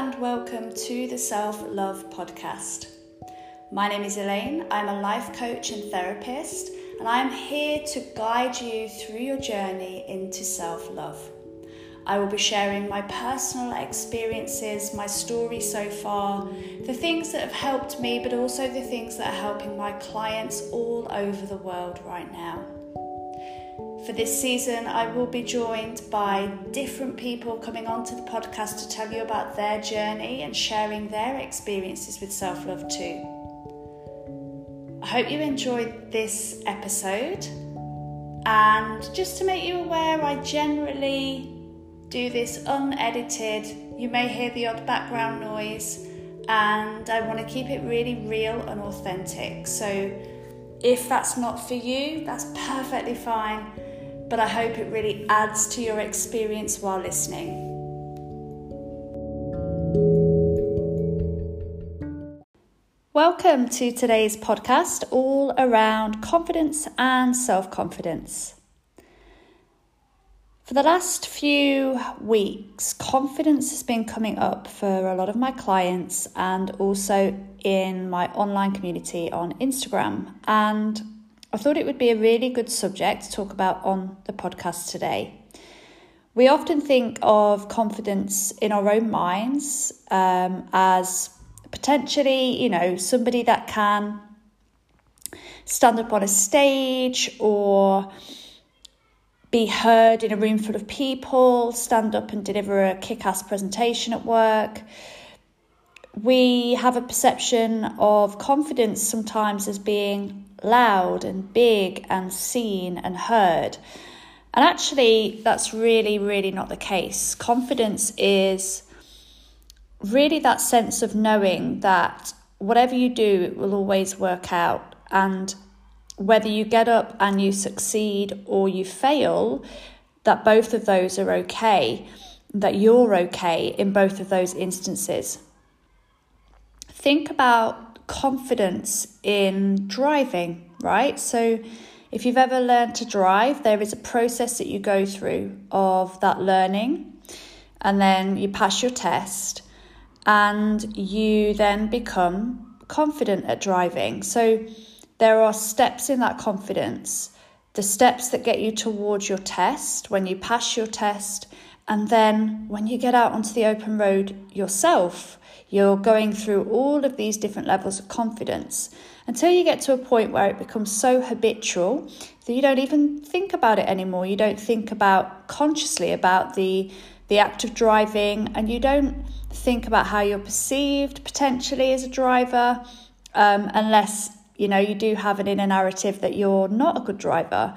and welcome to the Self Love Podcast. My name is Elaine, I'm a life coach and therapist, and I am here to guide you through your journey into self love. I will be sharing my personal experiences, my story so far, the things that have helped me, but also the things that are helping my clients all over the world right now. For this season, I will be joined by different people coming onto the podcast to tell you about their journey and sharing their experiences with self love too. I hope you enjoyed this episode. And just to make you aware, I generally do this unedited. You may hear the odd background noise, and I want to keep it really real and authentic. So, if that's not for you, that's perfectly fine but I hope it really adds to your experience while listening. Welcome to today's podcast, all around confidence and self confidence. For the last few weeks, confidence has been coming up for a lot of my clients and also in my online community on Instagram. And I thought it would be a really good subject to talk about on the podcast today. We often think of confidence in our own minds um, as potentially, you know, somebody that can stand up on a stage or be heard in a room full of people, stand up and deliver a kick ass presentation at work. We have a perception of confidence sometimes as being loud and big and seen and heard. And actually, that's really, really not the case. Confidence is really that sense of knowing that whatever you do, it will always work out. And whether you get up and you succeed or you fail, that both of those are okay, that you're okay in both of those instances. Think about confidence in driving, right? So, if you've ever learned to drive, there is a process that you go through of that learning, and then you pass your test, and you then become confident at driving. So, there are steps in that confidence the steps that get you towards your test when you pass your test, and then when you get out onto the open road yourself you're going through all of these different levels of confidence until you get to a point where it becomes so habitual that you don't even think about it anymore. You don't think about consciously about the the act of driving and you don't think about how you're perceived potentially as a driver um, unless you know you do have an inner narrative that you're not a good driver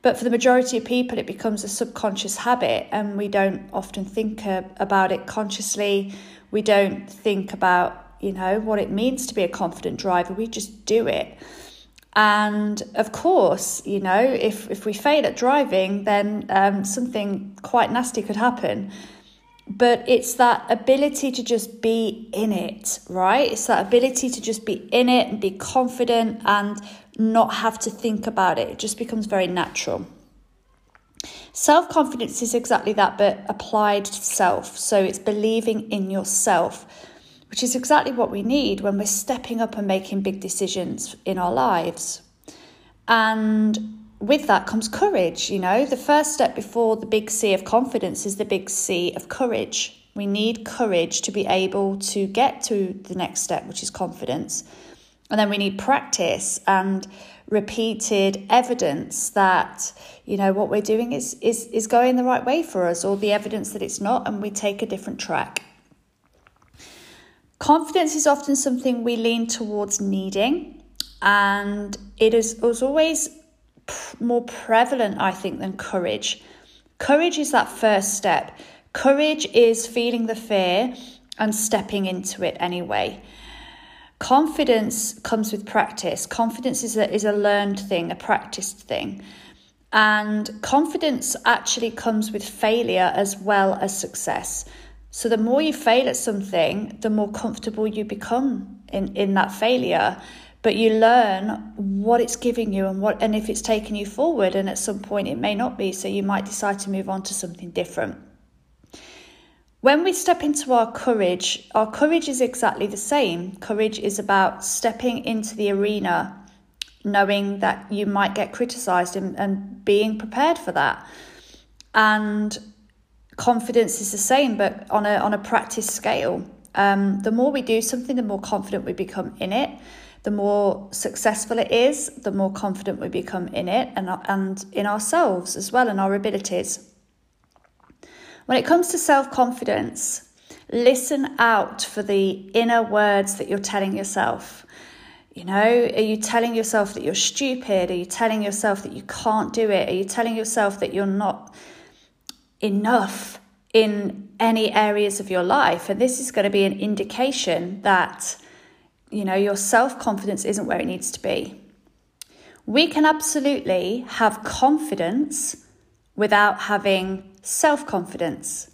but for the majority of people it becomes a subconscious habit and we don't often think uh, about it consciously we don't think about, you know, what it means to be a confident driver. We just do it. And of course, you know, if, if we fail at driving, then um, something quite nasty could happen. But it's that ability to just be in it, right? It's that ability to just be in it and be confident and not have to think about it. It just becomes very natural. Self confidence is exactly that, but applied to self. So it's believing in yourself, which is exactly what we need when we're stepping up and making big decisions in our lives. And with that comes courage. You know, the first step before the big C of confidence is the big C of courage. We need courage to be able to get to the next step, which is confidence. And then we need practice and repeated evidence that you know what we're doing is is is going the right way for us or the evidence that it's not and we take a different track. Confidence is often something we lean towards needing and it is was always more prevalent i think than courage. Courage is that first step. Courage is feeling the fear and stepping into it anyway Confidence comes with practice. Confidence is a, is a learned thing, a practiced thing. And confidence actually comes with failure as well as success. So the more you fail at something, the more comfortable you become in, in that failure. But you learn what it's giving you and what and if it's taking you forward. And at some point it may not be. So you might decide to move on to something different. When we step into our courage, our courage is exactly the same. Courage is about stepping into the arena, knowing that you might get criticized and, and being prepared for that. And confidence is the same, but on a, on a practice scale. Um, the more we do something, the more confident we become in it. The more successful it is, the more confident we become in it and, and in ourselves as well and our abilities. When it comes to self confidence, listen out for the inner words that you're telling yourself. You know, are you telling yourself that you're stupid? Are you telling yourself that you can't do it? Are you telling yourself that you're not enough in any areas of your life? And this is going to be an indication that, you know, your self confidence isn't where it needs to be. We can absolutely have confidence without having self confidence.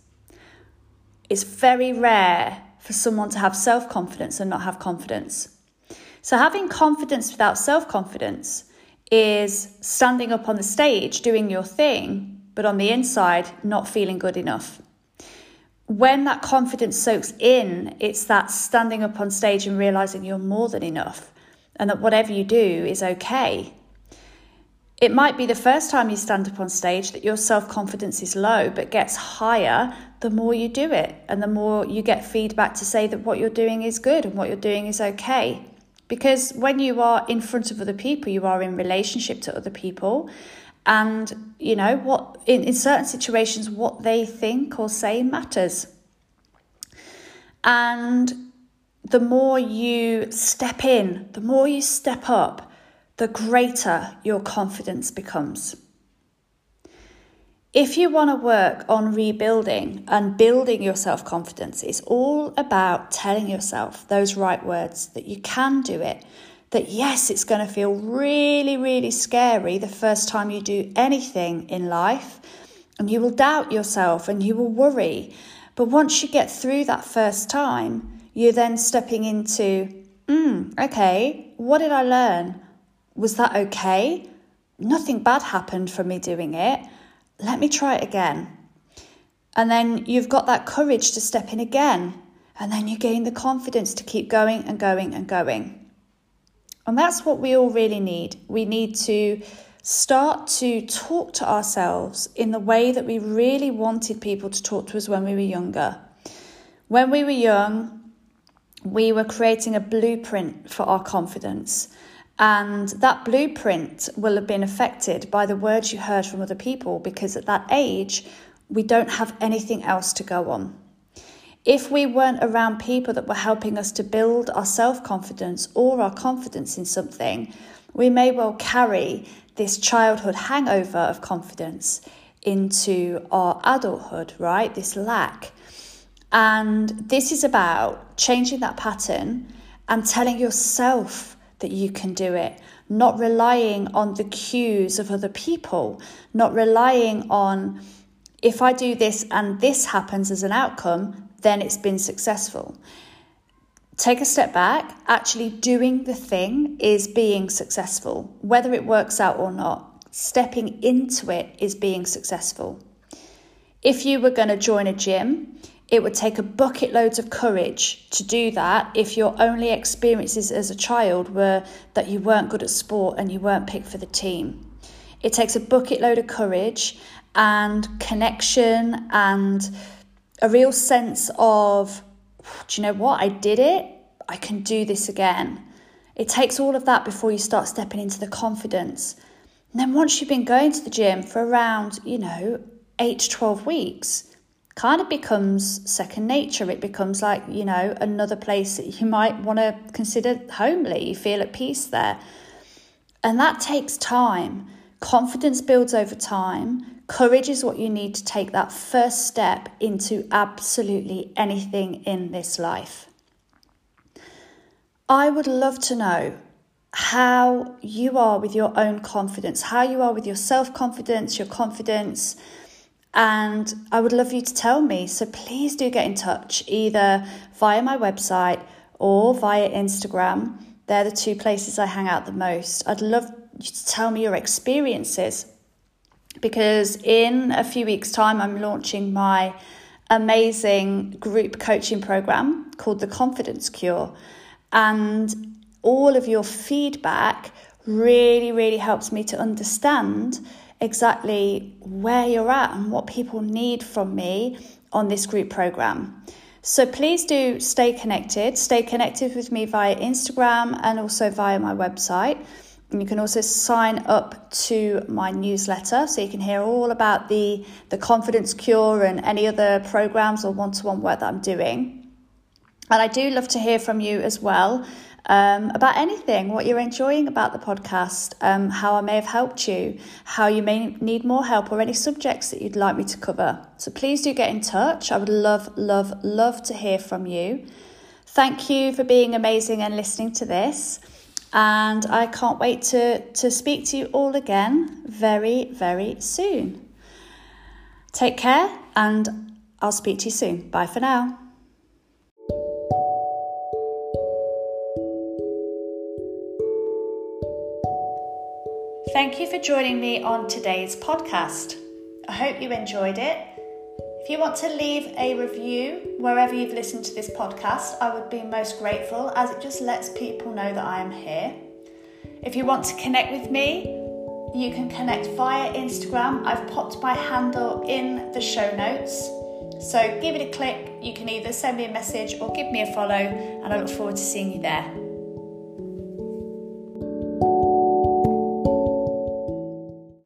It's very rare for someone to have self confidence and not have confidence. So, having confidence without self confidence is standing up on the stage doing your thing, but on the inside, not feeling good enough. When that confidence soaks in, it's that standing up on stage and realizing you're more than enough and that whatever you do is okay it might be the first time you stand up on stage that your self confidence is low, but gets higher the more you do it, and the more you get feedback to say that what you're doing is good and what you're doing is okay. Because when you are in front of other people, you are in relationship to other people, and you know what in, in certain situations, what they think or say matters. And the more you step in, the more you step up, the greater your confidence becomes. If you want to work on rebuilding and building your self confidence, it's all about telling yourself those right words that you can do it. That yes, it's going to feel really, really scary the first time you do anything in life, and you will doubt yourself and you will worry. But once you get through that first time, you're then stepping into, mm, okay, what did I learn? Was that okay? Nothing bad happened from me doing it. Let me try it again. And then you've got that courage to step in again. And then you gain the confidence to keep going and going and going. And that's what we all really need. We need to start to talk to ourselves in the way that we really wanted people to talk to us when we were younger. When we were young, we were creating a blueprint for our confidence. And that blueprint will have been affected by the words you heard from other people because at that age, we don't have anything else to go on. If we weren't around people that were helping us to build our self confidence or our confidence in something, we may well carry this childhood hangover of confidence into our adulthood, right? This lack. And this is about changing that pattern and telling yourself that you can do it, not relying on the cues of other people, not relying on if I do this and this happens as an outcome, then it's been successful. Take a step back. Actually, doing the thing is being successful, whether it works out or not. Stepping into it is being successful. If you were going to join a gym, it would take a bucket loads of courage to do that if your only experiences as a child were that you weren't good at sport and you weren't picked for the team. It takes a bucket load of courage and connection and a real sense of, do you know what? I did it. I can do this again. It takes all of that before you start stepping into the confidence. And then once you've been going to the gym for around, you know, eight to 12 weeks, kind of becomes second nature. It becomes like, you know, another place that you might want to consider homely. You feel at peace there. And that takes time. Confidence builds over time. Courage is what you need to take that first step into absolutely anything in this life. I would love to know how you are with your own confidence, how you are with your self confidence, your confidence and I would love you to tell me. So please do get in touch either via my website or via Instagram. They're the two places I hang out the most. I'd love you to tell me your experiences because in a few weeks' time, I'm launching my amazing group coaching program called the Confidence Cure. And all of your feedback really, really helps me to understand exactly where you're at and what people need from me on this group program. So please do stay connected. Stay connected with me via Instagram and also via my website. And you can also sign up to my newsletter so you can hear all about the, the confidence cure and any other programs or one to one work that I'm doing. And I do love to hear from you as well um, about anything, what you're enjoying about the podcast, um, how I may have helped you, how you may need more help, or any subjects that you'd like me to cover. So please do get in touch. I would love, love, love to hear from you. Thank you for being amazing and listening to this. And I can't wait to, to speak to you all again very, very soon. Take care, and I'll speak to you soon. Bye for now. Thank you for joining me on today's podcast. I hope you enjoyed it. If you want to leave a review wherever you've listened to this podcast, I would be most grateful as it just lets people know that I am here. If you want to connect with me, you can connect via Instagram. I've popped my handle in the show notes. So give it a click. You can either send me a message or give me a follow, and I look forward to seeing you there.